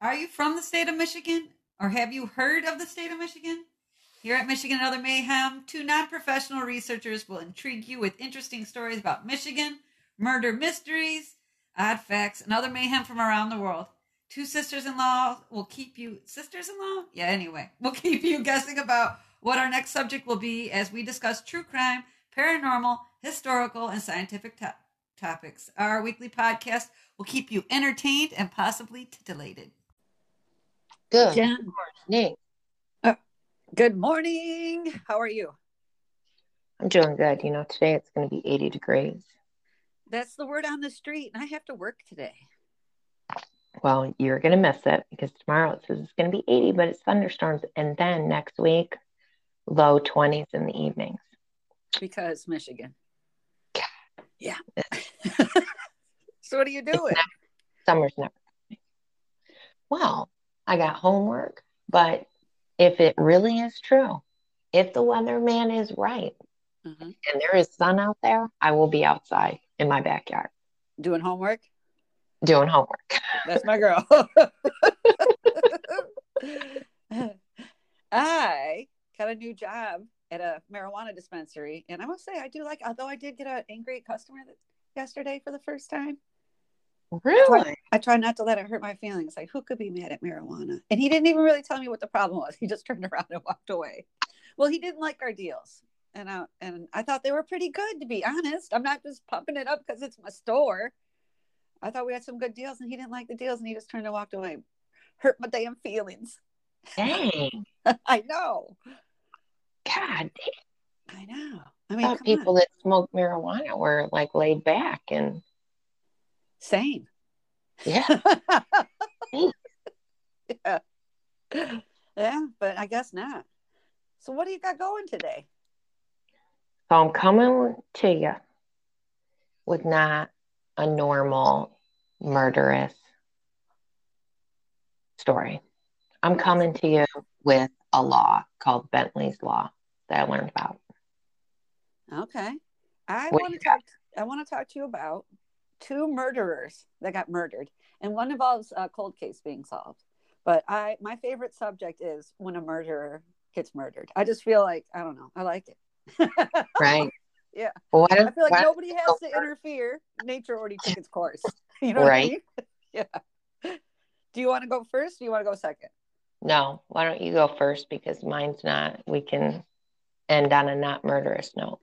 Are you from the state of Michigan? Or have you heard of the state of Michigan? Here at Michigan and Other Mayhem, two non professional researchers will intrigue you with interesting stories about Michigan, murder mysteries, odd facts, and other mayhem from around the world. Two sisters in law will keep you, sisters in law? Yeah, anyway, will keep you guessing about what our next subject will be as we discuss true crime, paranormal, historical, and scientific to- topics. Our weekly podcast will keep you entertained and possibly titillated. Good Jen. morning. Uh, good morning. How are you? I'm doing good. You know, today it's going to be 80 degrees. That's the word on the street, and I have to work today. Well, you're going to miss it because tomorrow it says it's going to be 80, but it's thunderstorms. And then next week, low 20s in the evenings. because Michigan. Yeah. so what are you doing? Summer's never. Well, I got homework, but if it really is true, if the weatherman is right Mhm. and there is sun out there, I will be outside in my backyard Doing homework. doing homework. That's my girl. I got a new job at a marijuana dispensary, and I must say I do like. Although I did get an angry customer yesterday for the first time. Really? I try not to let it hurt my feelings. Like, who could be mad at marijuana? And he didn't even really tell me what the problem was. He just turned around and walked away. Well, he didn't like our deals, and I and I thought they were pretty good, to be honest. I'm not just pumping it up because it's my store. I thought we had some good deals, and he didn't like the deals, and he just turned and walked away. Hurt my damn feelings. Dang. I know. God I know. I I mean, thought people on. that smoked marijuana were like laid back and same. yeah. yeah. Yeah, but I guess not. So, what do you got going today? So I'm coming to you with not a normal murderous story. I'm coming to you with a law called Bentley's Law that I learned about. Okay. I want to talk. I want to talk to you about two murderers that got murdered, and one involves a cold case being solved. But I, my favorite subject is when a murderer gets murdered. I just feel like I don't know. I like it. Right? Yeah. Well, I feel like nobody has to interfere. Nature already took its course. You know what I Right. mean? Yeah. Do you want to go first? Or do you want to go second? No, why don't you go first because mine's not, we can end on a not murderous note.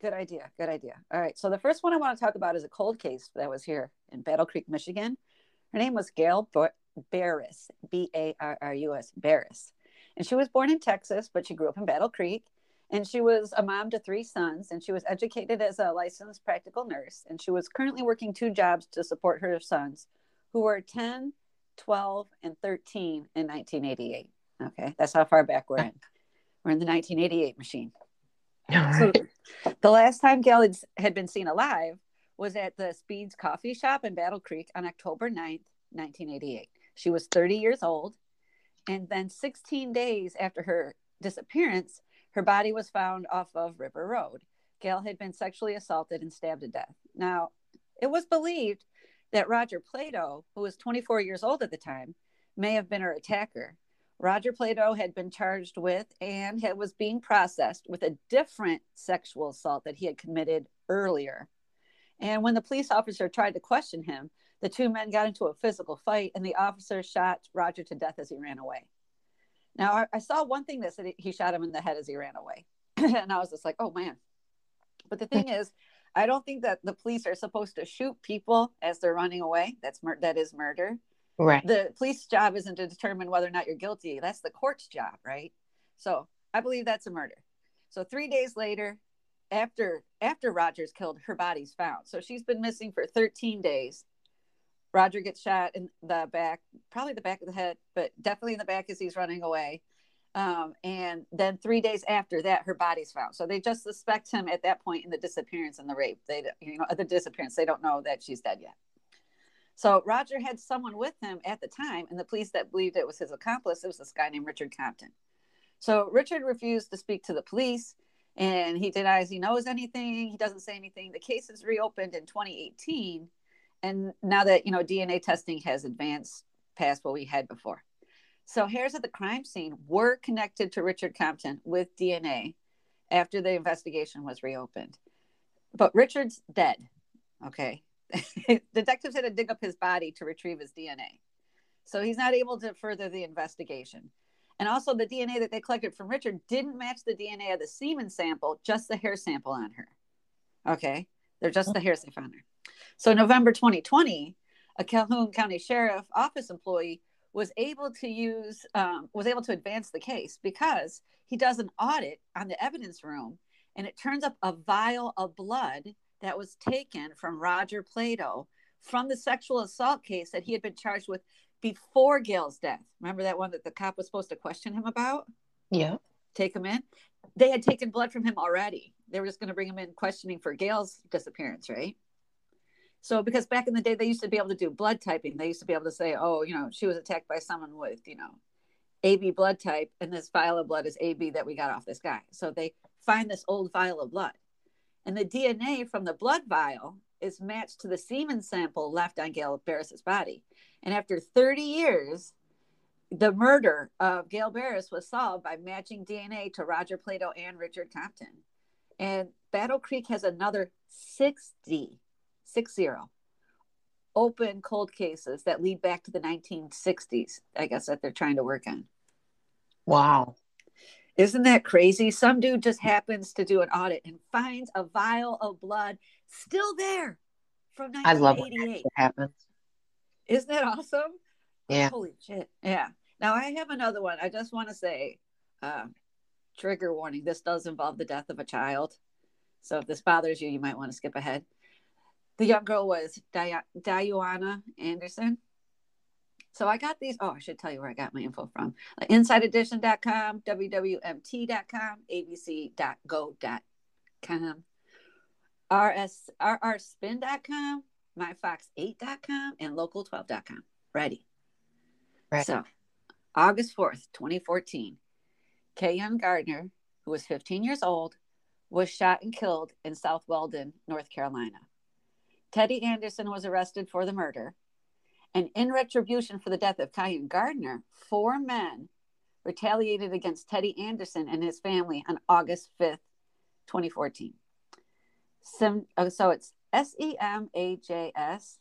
Good idea. Good idea. All right. So the first one I want to talk about is a cold case that was here in Battle Creek, Michigan. Her name was Gail Bar- Barrus, B A R R U S, Barrus. And she was born in Texas, but she grew up in Battle Creek. And she was a mom to three sons, and she was educated as a licensed practical nurse. And she was currently working two jobs to support her sons, who were 10, 12, and 13 in 1988. Okay. That's how far back we're in. We're in the 1988 machine. So the last time Gail had, had been seen alive was at the Speed's Coffee Shop in Battle Creek on October 9th, 1988. She was 30 years old. And then 16 days after her disappearance, her body was found off of River Road. Gail had been sexually assaulted and stabbed to death. Now, it was believed that Roger Plato, who was 24 years old at the time, may have been her attacker. Roger Plato had been charged with and had, was being processed with a different sexual assault that he had committed earlier. And when the police officer tried to question him, the two men got into a physical fight and the officer shot Roger to death as he ran away. Now, I, I saw one thing that said he shot him in the head as he ran away. and I was just like, oh man. But the thing is, I don't think that the police are supposed to shoot people as they're running away. That's mur- that is murder right. the police job isn't to determine whether or not you're guilty. That's the court's job right? So i believe that's a murder. So three days later after after rogers killed her body's found. So she's been missing for 13 days. Roger gets shot in the back probably the back of the head but definitely in the back as he's running away. Um, and then three days after that her body's found. So they just suspect him at that point in the disappearance and the rape. They you know the disappearance. They don't know that she's dead yet so Roger had someone with him at the time, and the police that believed it was his accomplice, it was this guy named Richard Compton. So Richard refused to speak to the police, and he denies he knows anything. He doesn't say anything. The case is reopened in 2018, and now that you know DNA testing has advanced, past what we had before. So hairs at the crime scene were connected to Richard Compton with DNA after the investigation was reopened. But Richard's dead. Okay. Detectives had to dig up his body to retrieve his DNA. So he's not able to further the investigation. And also, the DNA that they collected from Richard didn't match the DNA of the semen sample, just the hair sample on her. Okay. They're just the hairs they found her. So, November 2020, a Calhoun County Sheriff Office employee was able to use, um, was able to advance the case because he does an audit on the evidence room and it turns up a vial of blood that was taken from Roger Plato from the sexual assault case that he had been charged with before Gail's death. Remember that one that the cop was supposed to question him about? Yeah. Take him in. They had taken blood from him already. They were just going to bring him in questioning for Gail's disappearance, right? So, because back in the day, they used to be able to do blood typing. They used to be able to say, oh, you know, she was attacked by someone with, you know, AB blood type, and this vial of blood is AB that we got off this guy. So they find this old vial of blood. And the DNA from the blood vial is matched to the semen sample left on Gail Barrus's body. And after 30 years, the murder of Gail Barrus was solved by matching DNA to Roger Plato and Richard Compton. And Battle Creek has another 60, 60 open cold cases that lead back to the 1960s, I guess, that they're trying to work on. Wow. Isn't that crazy? Some dude just happens to do an audit and finds a vial of blood still there from 1988. I love when happens. Isn't that awesome? Yeah. Holy shit. Yeah. Now I have another one. I just want to say, uh, trigger warning. This does involve the death of a child. So if this bothers you, you might want to skip ahead. The young girl was Di- Diana Anderson. So I got these. Oh, I should tell you where I got my info from. InsideEdition.com, WWMT.com, ABC.go.com, RS, RRSpin.com, MyFox8.com, and Local12.com. Ready. Right. So August 4th, 2014, Kyan Gardner, who was 15 years old, was shot and killed in South Weldon, North Carolina. Teddy Anderson was arrested for the murder. And in retribution for the death of Kyan Gardner, four men retaliated against Teddy Anderson and his family on August 5th, 2014. Sem, oh, so it's S E M A J S,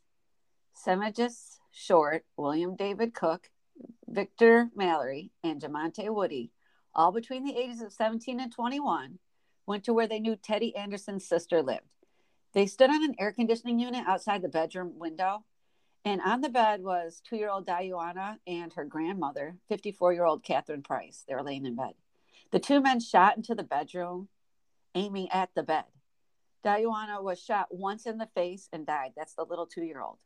Semajus Short, William David Cook, Victor Mallory, and Jamonte Woody, all between the ages of 17 and 21, went to where they knew Teddy Anderson's sister lived. They stood on an air conditioning unit outside the bedroom window and on the bed was two year old Diana and her grandmother, 54 year old Catherine Price. They were laying in bed. The two men shot into the bedroom, aiming at the bed. Diana was shot once in the face and died. That's the little two year old.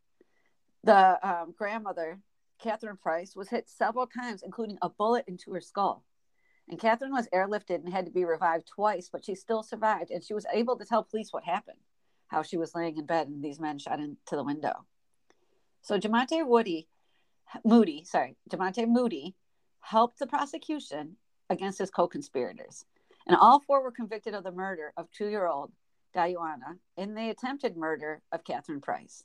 The um, grandmother, Catherine Price, was hit several times, including a bullet into her skull. And Catherine was airlifted and had to be revived twice, but she still survived. And she was able to tell police what happened, how she was laying in bed and these men shot into the window. So Jamonte Woody, Moody, sorry, Jamonte Moody helped the prosecution against his co-conspirators. And all four were convicted of the murder of two-year-old Diana in the attempted murder of Catherine Price.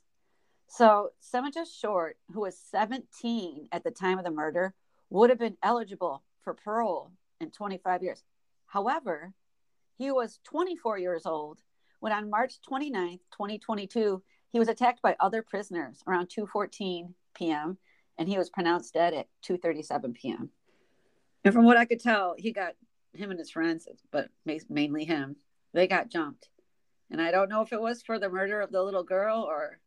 So Semajus Short, who was 17 at the time of the murder, would have been eligible for parole in 25 years. However, he was 24 years old when on March 29, 2022, he was attacked by other prisoners around 2:14 p.m. and he was pronounced dead at 2:37 p.m. And from what I could tell, he got him and his friends, but mainly him. They got jumped, and I don't know if it was for the murder of the little girl or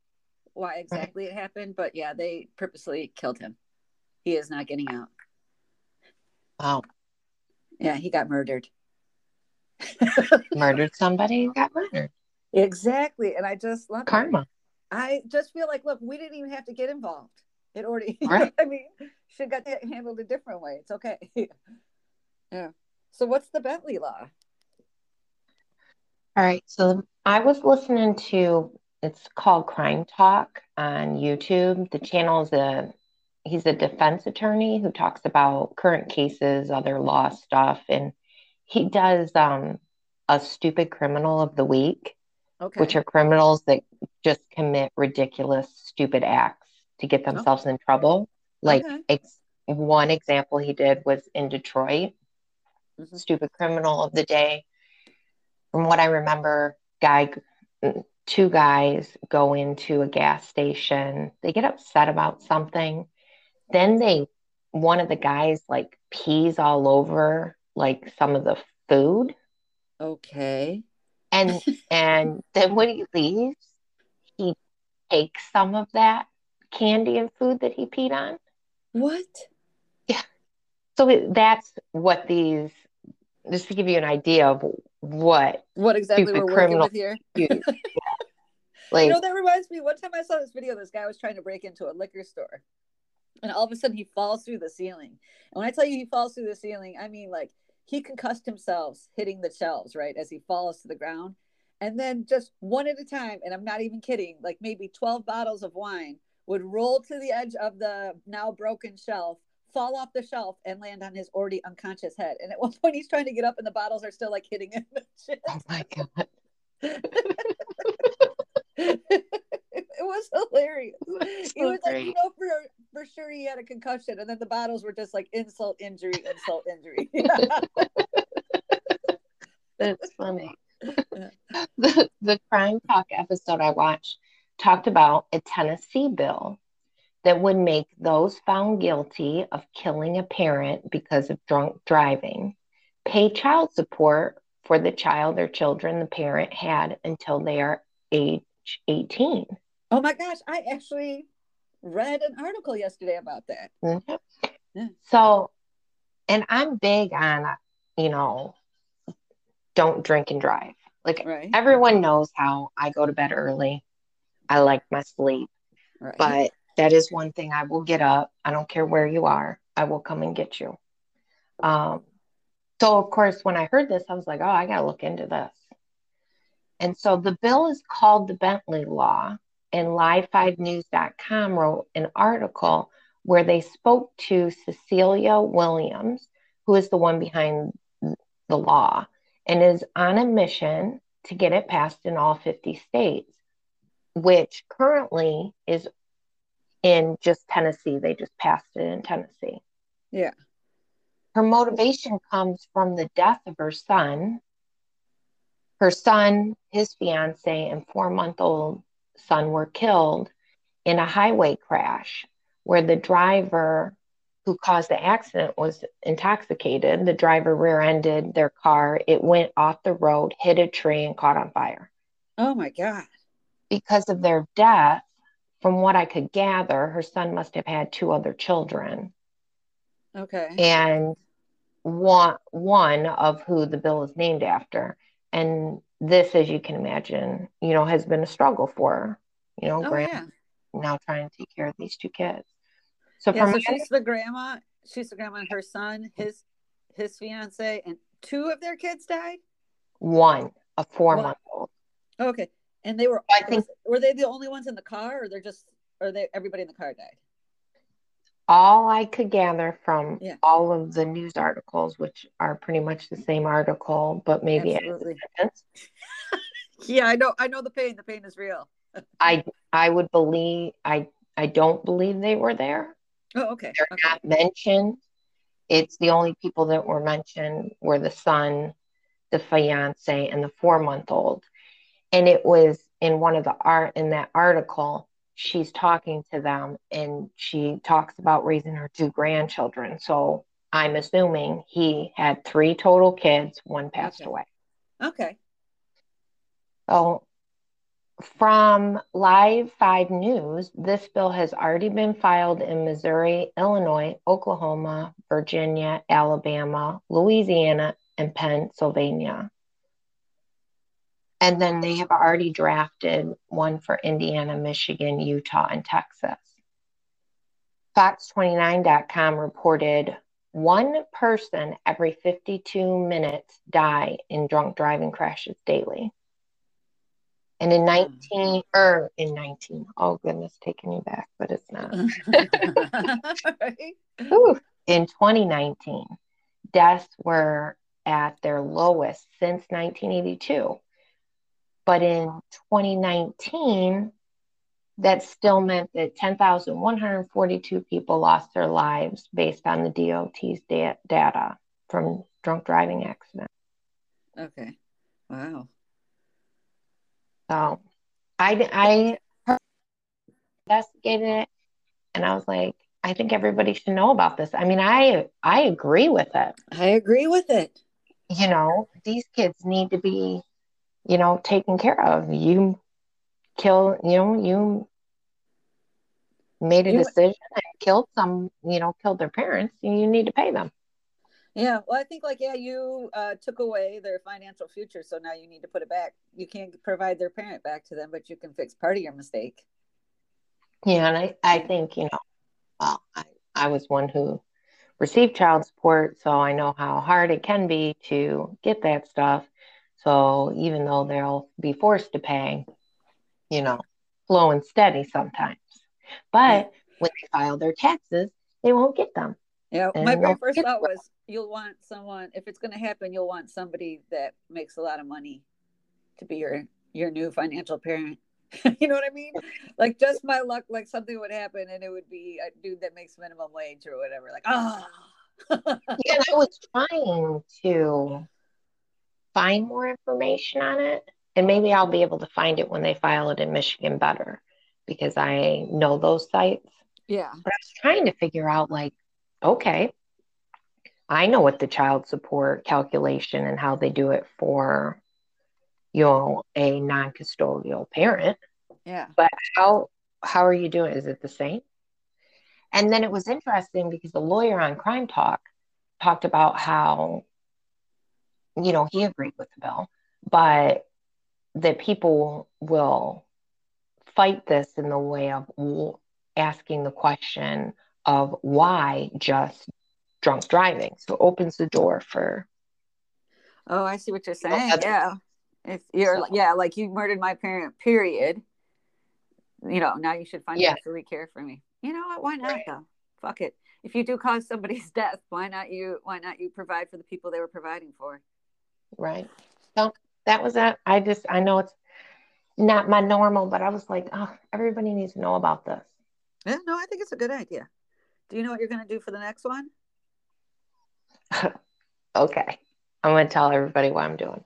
why exactly it happened, but yeah, they purposely killed him. He is not getting out. Wow. Yeah, he got murdered. murdered somebody got murdered. Exactly. And I just love karma. It. I just feel like, look, we didn't even have to get involved. It already, right. I mean, should got handled a different way. It's okay. yeah. So, what's the Bentley law? All right. So, I was listening to it's called Crime Talk on YouTube. The channel is a he's a defense attorney who talks about current cases, other law stuff, and he does um, a stupid criminal of the week okay. which are criminals that just commit ridiculous, stupid acts to get themselves oh. in trouble. Like Okay. ex- one example he did was in Detroit, Mhm. stupid criminal of the day. From what I remember, guy, two guys go into a gas station. They get upset about something. Then they, one of the guys like pees all over like some of the food, Okay. And and then when he leaves, he takes some of that candy and food that he peed on. What? Yeah. So it, that's what these, just to give you an idea of what What exactly we're working criminal. with here? yeah. like you know, that reminds me. One time I saw this video. This guy was trying to break into a liquor store, and all of a sudden he falls through the ceiling. And when I tell you he falls through the ceiling, I mean like he concussed himself hitting the shelves right as he falls to the ground, and then just one at a time. And I'm not even kidding. Like maybe 12 bottles of wine would roll to the edge of the now broken shelf. Fall off the shelf and land on his already unconscious head. And at one point, he's trying to get up, and the bottles are still like hitting him. oh my god, it was hilarious. he so was like, you know, for for sure he had a concussion, and then the bottles were just like insult, injury, insult, injury. that's funny. the the crime talk episode I watched talked about a Tennessee bill that would make those found guilty of killing a parent because of drunk driving pay child support for the child or children the parent had until they are age 18. Oh my gosh, I actually read an article yesterday about that. Mhm. Yeah. So, and I'm big on, you know, don't drink and drive. Like Right. everyone knows how I go to bed early. I like my sleep, Right. but that is one thing I will get up. I don't care where you are. I will come and get you. Um, so of course, when I heard this, I was like, oh, I got to look into this. And so the bill is called the Bentley Law, and Live5News.com wrote an article where they spoke to Cecilia Williams, who is the one behind the law, and is on a mission to get it passed in all 50 states, which currently is in just Tennessee. They just passed it in Tennessee. Yeah. Her motivation comes from the death of her son. Her son, his fiance, and four month old son were killed in a highway crash where the driver who caused the accident was intoxicated. The driver rear ended their car. It went off the road, hit a tree, and caught on fire. oh my god. Because of their death, from what I could gather, her son must have had two other children. Okay. and one one of who the bill is named after. And this, as you can imagine, you know, has been a struggle for her. You know, oh grandma yeah. now trying to take care of these two kids. So Yeah. from So she's the grandma. She's the grandma. and Her son, his his fiance, and two of their kids died. one, a four Wow. month old. Okay. And they were. I think- were they the only ones in the car, or they're just, or they everybody in the car died? All I could gather from Yeah. all of the news articles, which are pretty much the same article, but maybe it has a Absolutely. sentence, Yeah, I know. I know the pain. The pain is real. I I would believe I I don't believe they were there. Oh, okay. they're okay. not mentioned. It's the only people that were mentioned were the son, the fiance, and the four month old. And it was in one of the art in that article, she's talking to them and she talks about raising her two grandchildren. So I'm assuming he had three total kids, one passed Okay. away. Okay. So, from Live 5 News, this bill has already been filed in Missouri, Illinois, Oklahoma, Virginia, Alabama, Louisiana, and Pennsylvania. And then they have already drafted one for Indiana, Michigan, Utah, and Texas. Fox29.com reported one person every 52 minutes die in drunk driving crashes daily. And in 19, or in 19, oh goodness, taking me back, but it's not. right? Whew. In 2019, deaths were at their lowest since 1982. But in 2019, that still meant that 10,142 people lost their lives based on the DOT's da- data from drunk driving accidents. Okay. Wow. So I, I investigated it and I was like, I think everybody should know about this. I mean, I I agree with it. I agree with it. You know, these kids need to be, you know, taken care of. You kill, you know, you made a You- decision and killed some, you know, killed their parents, and you need to pay them. Yeah. Well, I think like yeah, you uh, took away their financial future, so now you need to put it back. You can't provide their parent back to them, but you can fix part of your mistake. Yeah, and I, I think, you know, well, I, I was one who received child support, so I know how hard it can be to get that stuff. So even though they'll be forced to pay, you know, slow and steady sometimes. But when they file their taxes, they won't get them. Yeah, my very first thought was you'll want someone if it's going to happen, you'll want somebody that makes a lot of money to be your your new financial parent. you know what I mean? Like just my luck, like something would happen and it would be a dude that makes minimum wage or whatever. Like ah, Yeah, I was trying to find more information on it, and maybe I'll be able to find it when they file it in Michigan better because I know those sites. yeah, But I was trying to figure out, like, okay, I know what the child support calculation and how they do it for, you know, a non-custodial parent. yeah, But How how are you doing? Is it the same? And then it was interesting because the lawyer on Crime Talk talked about how, you know, he agreed with the bill, but that people will fight this in the way of asking the question of why just drunk driving. So it opens the door for, Oh, I see what you're saying. yeah. If you're So- yeah, like you murdered my parent, period. You know, now you should find Yeah. financially care for me. You know what? Why not Right. though? Fuck it. If you do cause somebody's death, why not you why not you provide for the people they were providing for? Right? So that was it. I just, I know it's not my normal, but I was like, oh, everybody needs to know about this. Yeah, no, I think it's a good idea. Do you know what you're gonna do for the next one? Okay. I'm going to tell everybody what I'm doing.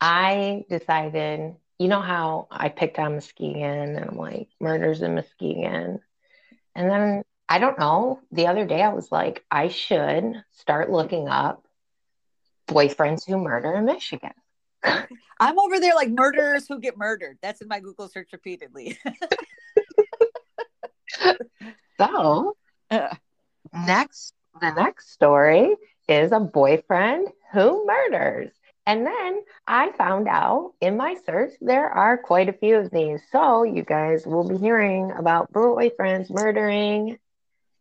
I decided, you know how I picked on Muskegon and I'm like, murders in Muskegon. And then I don't know, the other day I was like, I should start looking up boyfriends who murder in Michigan. I'm over there like murderers who get murdered. That's in my Google search repeatedly. So Uh, next, the next story is a boyfriend who murders. And then I found out in my search there are quite a few of these. So you guys will be hearing about boyfriends murdering,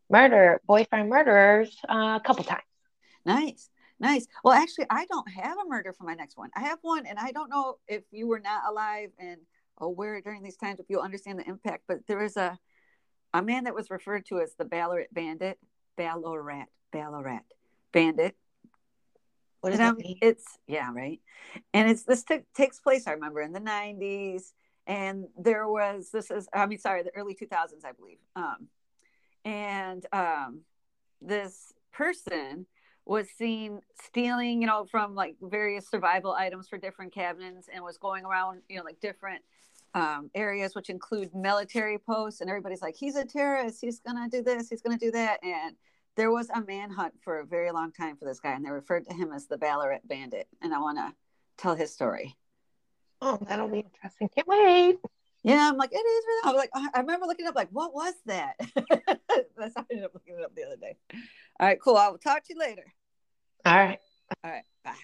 murder, boyfriend murderers uh, a couple times. Nice, nice. Well, actually, I don't have a murder for my next one. I have one, and I don't know if you were not alive and aware during these times if you'll understand the impact. But there was a a man that was referred to as the Ballarat Bandit, Ballarat, Ballarat Bandit. What does And, that um, mean? It's yeah, right. And it's this t- takes place. I remember in the '90s, and there was this is I mean, sorry, the early 2000s, I believe. Um, and um, this person was seen stealing, you know, from like various survival items for different cabins, and was going around, you know, like different um, areas, which include military posts. And everybody's like, he's a terrorist. He's gonna do this. He's gonna do that. And there was a manhunt for a very long time for this guy, and they referred to him as the Ballarat Bandit. And I want to tell his story. Oh, that'll be interesting. Can't wait. Yeah, I'm like, it is. Really? I was like, I I remember looking up, like, what was that? That's how I ended up looking it up the other day. All right, cool. I will talk to you later. All right. All right, bye.